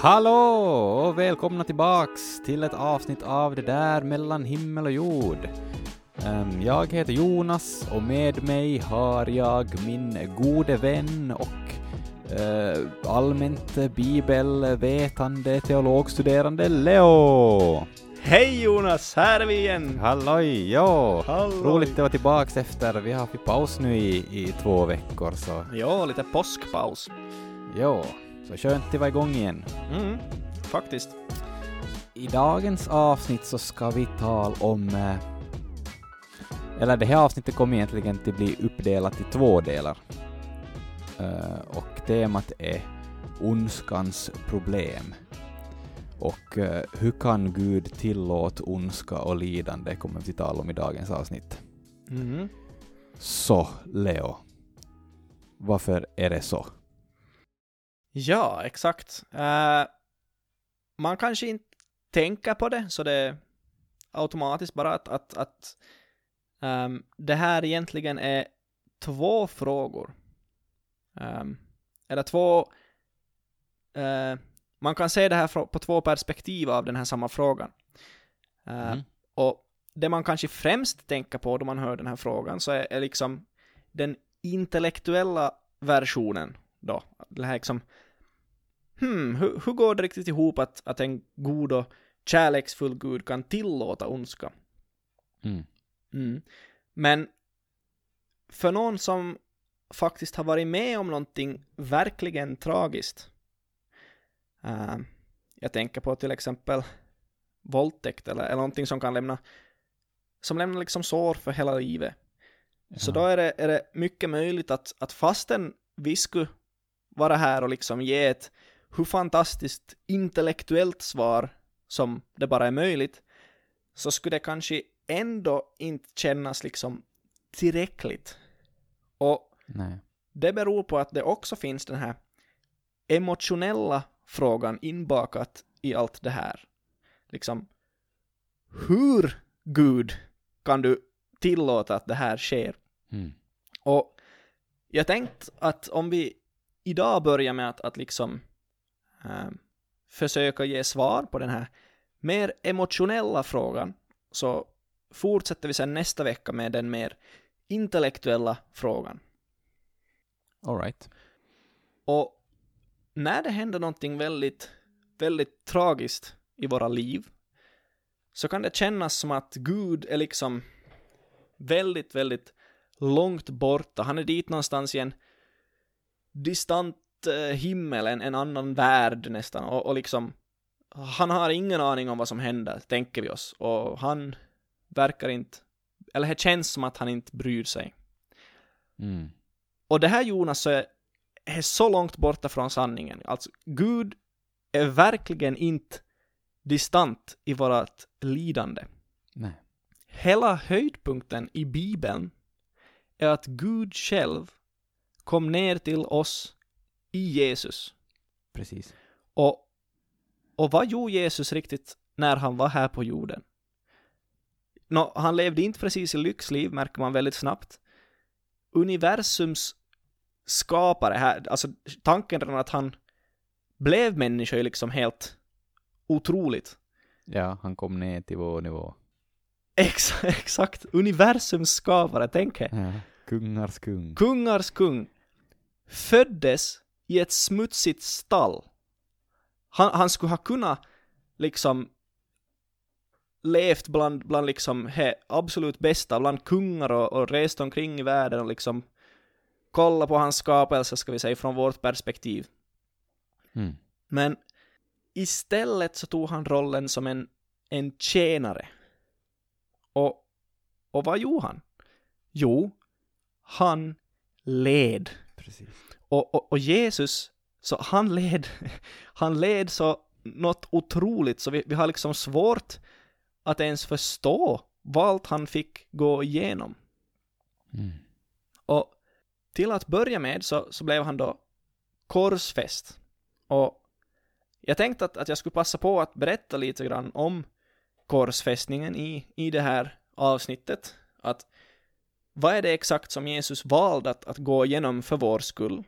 Hallå och välkomna tillbaks till ett avsnitt av det där mellan himmel och jord. Ehm, jag heter Jonas och med mig har jag min gode vän och eh, allmänt bibelvetande teologstuderande Leo. Hej Jonas, här är vi igen! Halloj, ja. Halloj. Roligt att vara tillbaks efter, vi har haft paus nu i, i två veckor så Ja, lite påskpaus. ja, så skönt att vara igång igen. Mm, faktiskt. I dagens avsnitt så ska vi tala om... eh, Eller det här avsnittet kommer egentligen att bli uppdelat i två delar. Eh, Och temat är ondskans problem. Och eh, hur kan Gud tillåta ondska och lidande kommer vi att tala om i dagens avsnitt. Mm. Så, Leo. Varför är det så? Ja, exakt. Eh, man kanske inte tänker på det, så det är automatiskt bara att, att, att ehm, det här egentligen är två frågor. Ehm, eller två... eh, man kan se det här på två perspektiv av den här samma frågan. Eh, Mm. Och det man kanske främst tänker på då man hör den här frågan så är, är liksom den intellektuella versionen då. Det här liksom, hmm, hur, hur går det riktigt ihop att, att en god och kärleksfull Gud kan tillåta ondska? Mm. Mm. Men för någon som faktiskt har varit med om någonting verkligen tragiskt. eh, jag tänker på till exempel våldtäkt eller, eller någonting som kan lämna som lämnar liksom sår för hela livet. Så Ja. då är det, är det mycket möjligt att, att fastän vi skulle vara här och liksom ge ett hur fantastiskt intellektuellt svar som det bara är möjligt, så skulle det kanske ändå inte kännas liksom tillräckligt. Och Nej. det beror på att det också finns den här emotionella frågan inbakat i allt det här. Liksom, hur Gud kan du tillåta att det här sker? Mm. Och jag tänkt att om vi idag börjar med att, att liksom försöka ge svar på den här mer emotionella frågan så fortsätter vi sen nästa vecka med den mer intellektuella frågan. All right. Och när det händer någonting väldigt, väldigt tragiskt i våra liv så kan det kännas som att Gud är liksom väldigt, väldigt långt borta. Han är dit någonstans i en distant himmel, en, en annan värld nästan. Och, och liksom, han har ingen aning om vad som händer, tänker vi oss. Och han verkar inte, eller det känns som att han inte bryr sig. Mm. Och det här Jonas så är, är så långt borta från sanningen. Alltså, Gud är verkligen inte distant i vårt lidande. Nej. Hela höjdpunkten i Bibeln är att Gud själv kom ner till oss i Jesus. Precis. Och, och vad gjorde Jesus riktigt när han var här på jorden? Nå, han levde inte precis i lyxliv, märker man väldigt snabbt. Universums skapare här, alltså tanken redan att han blev människa är liksom helt otroligt. Ja, han kom ner till vår nivå. Ex exakt, universums skapare, tänk er. Ja. Kungars kung. Kungars kung föddes i ett smutsigt stall. Han, han skulle ha kunnat liksom levt bland, bland liksom he, absolut bästa, bland kungar och, och rest omkring i världen och liksom kolla på hans skapelse, ska vi säga, från vårt perspektiv. Mm. Men istället så tog han rollen som en, en tjänare. Och, och vad gjorde han? Jo, han led. Precis. Och, och, och Jesus, så han led, han led så något otroligt, så vi, vi har liksom svårt att ens förstå vad allt han fick gå igenom. Mm. Och till att börja med så, så blev han då korsfäst. Och jag tänkte att, att jag skulle passa på att berätta lite grann om korsfästningen i, i det här avsnittet. Att vad är det exakt som Jesus valde att, att gå igenom för vår skull?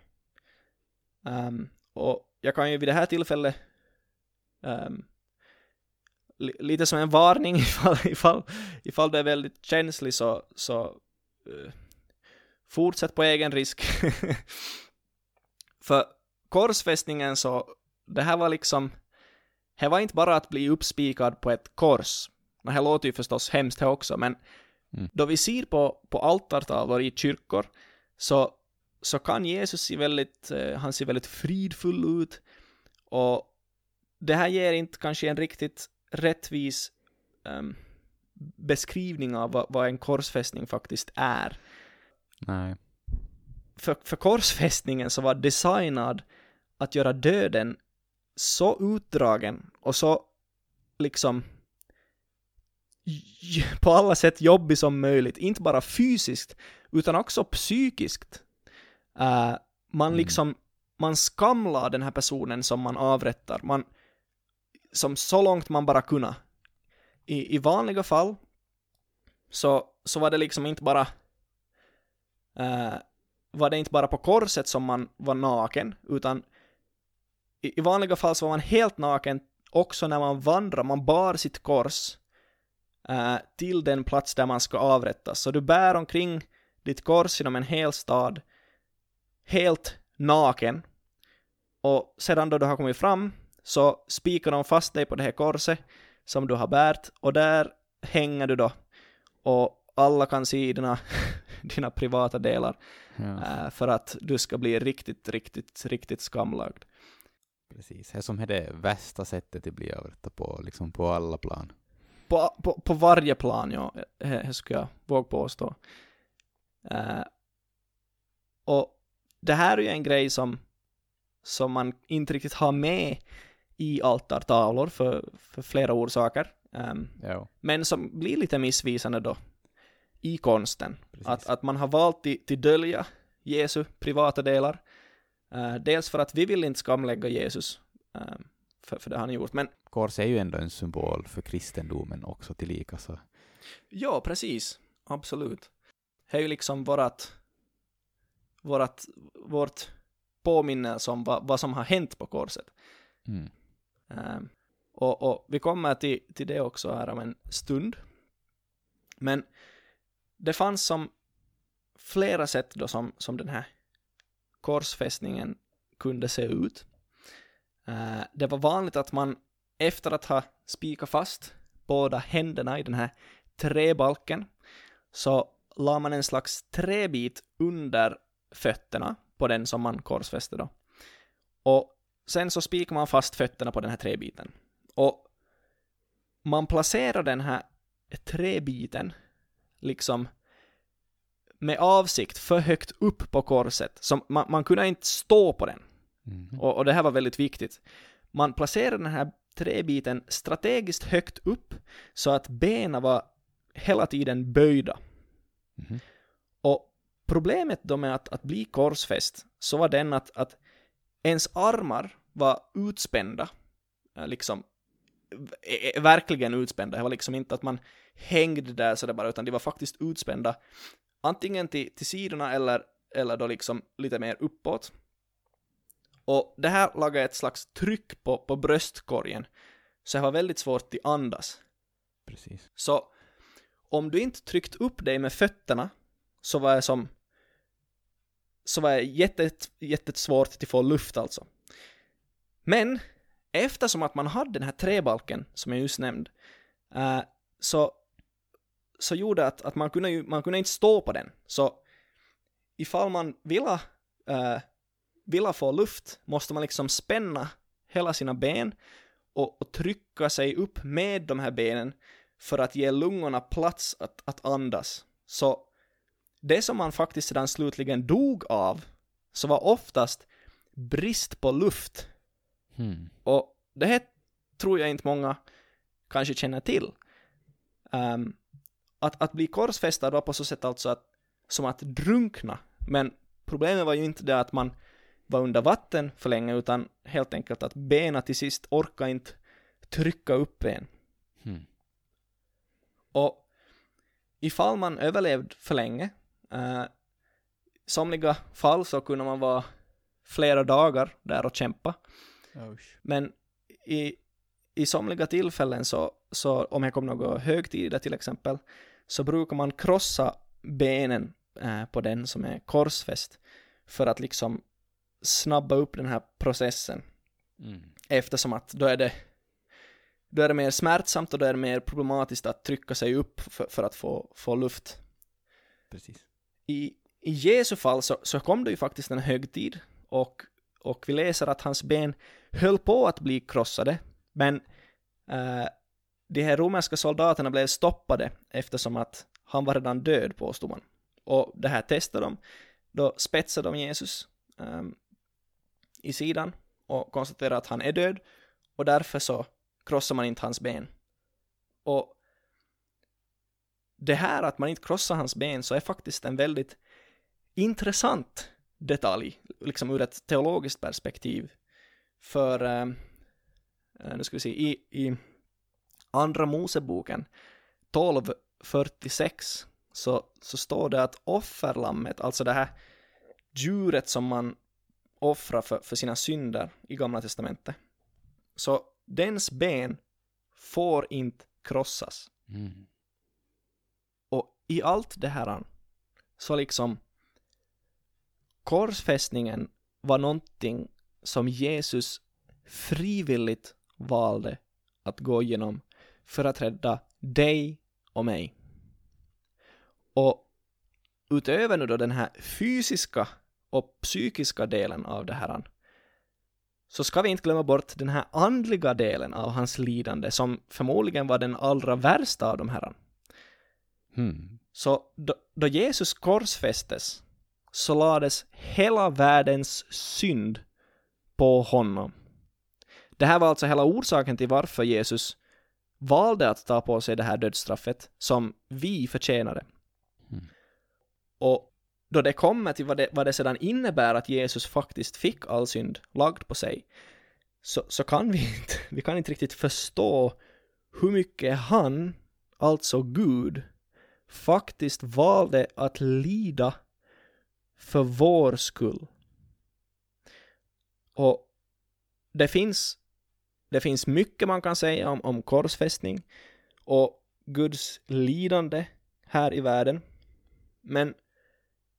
Ehm, och jag kan ju vid det här tillfället Um, li, lite som en varning ifall, ifall, ifall du är väldigt känslig så, så uh, fortsätt på egen risk. För korsfästningen så, det här var liksom, det var inte bara att bli uppspikad på ett kors. Det här låter ju förstås hemskt det också, men mm. då vi ser på, på altartavlor i kyrkor så, så kan Jesus se väldigt, uh, han ser väldigt fridfull ut och det här ger inte kanske en riktigt rättvis um, beskrivning av vad, vad, en korsfästning faktiskt är. Nej. För, för korsfästningen så var designad att göra döden så utdragen och så liksom på alla sätt jobbig som möjligt, inte bara fysiskt utan också psykiskt. Uh, man mm. liksom, man skamlar den här personen som man avrättar, man, som så långt man bara kunna. I, i vanliga fall så, så var det liksom inte bara uh, var det inte bara på korset som man var naken, utan i, i vanliga fall så var man helt naken också när man vandrade, man bar sitt kors uh, till den plats där man ska avrättas. Så du bär omkring ditt kors genom en hel stad, helt naken, och sedan då du har kommit fram så spikar de fast dig på det här korset som du har bärt och där hänger du då och alla kan se dina, dina privata delar ja. äh, för att du ska bli riktigt, riktigt, riktigt skamlagd. Precis, det som är det värsta sättet att bli avrättad på, liksom på alla plan. På, på, på varje plan, ja, det skulle jag våga påstå. Äh, det här är ju en grej som, som man inte riktigt har med i altartavlor för, för flera orsaker. Um, men som blir lite missvisande då i konsten. Att, att man har valt till, till dölja Jesu privata delar. Uh, dels för att vi vill inte skamlägga Jesus, uh, för, för det har han gjort, men... Kors är ju ändå en symbol för kristendomen också tillika, så... Ja, precis. Absolut. Det är ju liksom vårat, vårat, vårt påminnelse om vad, vad som har hänt på korset. Mm. Um, och, och, vi kommer till, till det också här om en stund. Men det fanns som flera sätt då som, som den här korsfästningen kunde se ut. Uh, det var vanligt att man efter att ha spikat fast båda händerna i den här träbalken så la man en slags träbit under fötterna på den som man korsfäste då. Och sen så spikar man fast fötterna på den här träbiten. Och man placerar den här träbiten liksom med avsikt för högt upp på korset. Så man, man kunde inte stå på den. Mm. Och, och, det här var väldigt viktigt. Man placerade den här träbiten strategiskt högt upp så att benen var hela tiden böjda. Mm. Problemet då med att, att bli korsfäst så var den att, att ens armar var utspända, eh, liksom verkligen utspända. Det var liksom inte att man hängde där sådär bara, utan de var faktiskt utspända antingen till, till sidorna eller, eller då liksom lite mer uppåt. Och det här lagade ett slags tryck på, på bröstkorgen, så det var väldigt svårt att andas. Precis. Så om du inte tryckt upp dig med fötterna så var det som så var det jättet, jättesvårt att få luft alltså. Men eftersom att man hade den här träbalken som jag just nämnde, uh, så, så gjorde att, att man, kunde ju, man kunde inte stå på den. Så ifall man ville, uh, ville få luft måste man liksom spänna hela sina ben och, och, trycka sig upp med de här benen för att ge lungorna plats att, att andas. Så det som man faktiskt sedan slutligen dog av så var oftast brist på luft Hmm. Och det här tror jag inte många kanske känner till. Um, att, att bli korsfästad var på så sätt alltså att, som att drunkna. Men problemet var ju inte det att man var under vatten för länge, utan helt enkelt att benen till sist orkar inte trycka upp en. Hmm. Och ifall man överlevde för länge, uh, somliga fall så kunde man vara flera dagar där och kämpa. Usch. Men i, i somliga tillfällen så, så om det kommer några högtider till exempel, så brukar man krossa benen eh, på den som är korsfäst för att liksom snabba upp den här processen. Mm. Eftersom att då är det då är det mer smärtsamt och då är det mer problematiskt att trycka sig upp för, för att få, få luft. Precis. I, I Jesu fall så, så kom det ju faktiskt en högtid och, och vi läser att hans ben höll på att bli krossade, men eh, de här romerska soldaterna blev stoppade eftersom att han var redan död, påstod man. Och det här testade de. Då spetsade de Jesus eh, i sidan och konstaterade att han är död och därför så krossar man inte hans ben. Och det här att man inte krossar hans ben så är faktiskt en väldigt intressant detalj, liksom ur ett teologiskt perspektiv. För, eh, eh nu ska vi se, i, i Andra Moseboken 1246 så, så står det att offerlammet, alltså det här djuret som man offrar för, för sina synder i Gamla Testamentet, så dens ben får inte krossas. Mm. I allt det här så liksom korsfästningen var någonting som Jesus frivilligt valde att gå igenom för att rädda dig och mig. Och utöver nu då den här fysiska och psykiska delen av det här så ska vi inte glömma bort den här andliga delen av hans lidande som förmodligen var den allra värsta av de här. Hmm. Så då, då Jesus korsfästes så lades hela världens synd på honom. Det här var alltså hela orsaken till varför Jesus valde att ta på sig det här dödsstraffet som vi förtjänade. Mm. Och då det kommer till vad det, vad det sedan innebär att Jesus faktiskt fick all synd lagd på sig, så, så kan vi inte, vi kan inte riktigt förstå hur mycket han, alltså Gud, faktiskt valde att lida för vår skull. Och det finns, det finns mycket man kan säga om, om korsfästning och Guds lidande här i världen. Men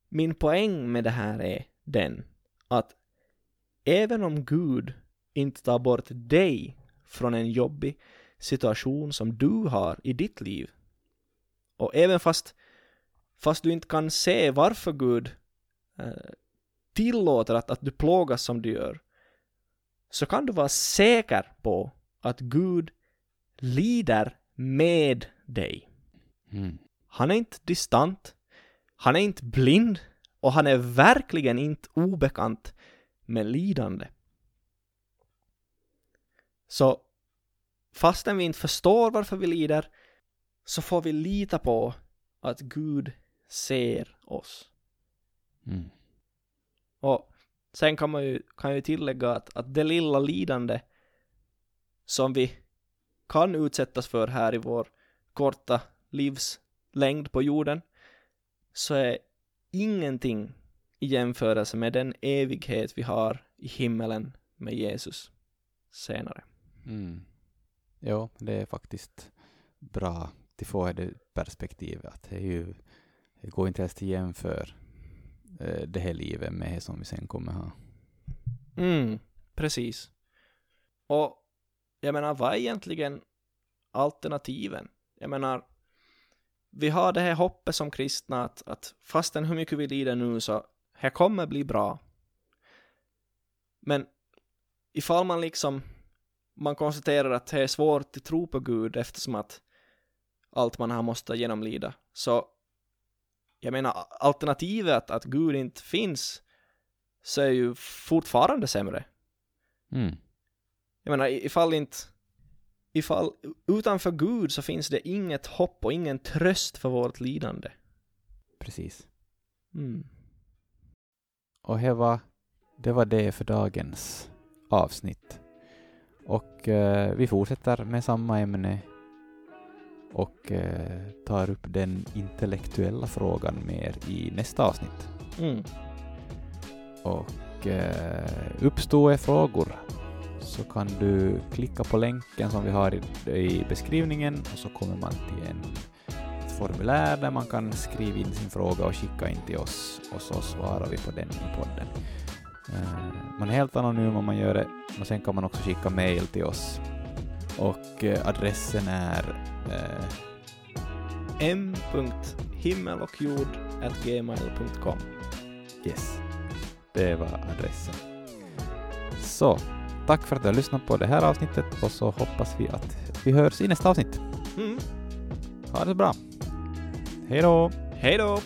min poäng med det här är den att även om Gud inte tar bort dig från en jobbig situation som du har i ditt liv och även fast, fast du inte kan se varför Gud eh, tillåter att, att du plågas som du gör så kan du vara säker på att Gud lider med dig. Mm. Han är inte distant, han är inte blind och han är verkligen inte obekant med lidande. Så fastän vi inte förstår varför vi lider så får vi lita på att Gud ser oss. Mm. Och sen kan man ju, kan ju tillägga att, att det lilla lidande som vi kan utsättas för här i vår korta livslängd på jorden så är ingenting i jämförelse med den evighet vi har i himmelen med Jesus senare. Mm. Jo, det är faktiskt bra att få det perspektivet att det, är ju, det går inte ens till jämför eh, det här livet med det som vi sen kommer ha. Mm, precis. Och jag menar, vad är egentligen alternativen? Jag menar, vi har det här hoppet som kristna att, att fastän hur mycket vi lider nu så här kommer bli bra. Men ifall man liksom man konstaterar att det är svårt att tro på Gud eftersom att allt man har måste genomlida. Så jag menar alternativet att, att Gud inte finns så är ju fortfarande sämre. Mm. Jag menar ifall inte ifall utanför Gud så finns det inget hopp och ingen tröst för vårt lidande. Precis. Mm. Och det var, det var det för dagens avsnitt. Och eh, vi fortsätter med samma ämne och eh, tar upp den intellektuella frågan mer i nästa avsnitt. Mm. Och eh, uppstår frågor så kan du klicka på länken som vi har i, i beskrivningen och så kommer man till en, formulär där man kan skriva in sin fråga och skicka in till oss och så svarar vi på den i podden. Uh, man är helt anonym om man gör det och sen kan man också skicka mail till oss och uh, adressen är uh, m.himmelochjord.gmail.com Yes, det var adressen. Så, tack för att du har lyssnat på det här avsnittet och så hoppas vi att vi hörs i nästa avsnitt. mm. Ha det bra. Hej då! Hej då!